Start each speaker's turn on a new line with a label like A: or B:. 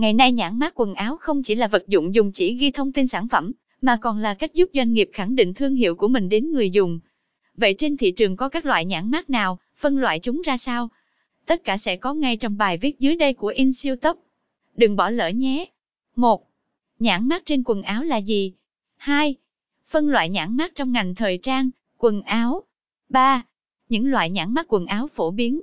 A: Ngày nay nhãn mát quần áo không chỉ là vật dụng dùng chỉ ghi thông tin sản phẩm, mà còn là cách giúp doanh nghiệp khẳng định thương hiệu của mình đến người dùng. Vậy trên thị trường có các loại nhãn mát nào, phân loại chúng ra sao? Tất cả sẽ có ngay trong bài viết dưới đây của In Siêu Tốc. Đừng bỏ lỡ nhé. 1. Nhãn mát trên quần áo là gì? 2. Phân loại nhãn mát trong ngành thời trang, quần áo. 3. Những loại nhãn mát quần áo phổ biến.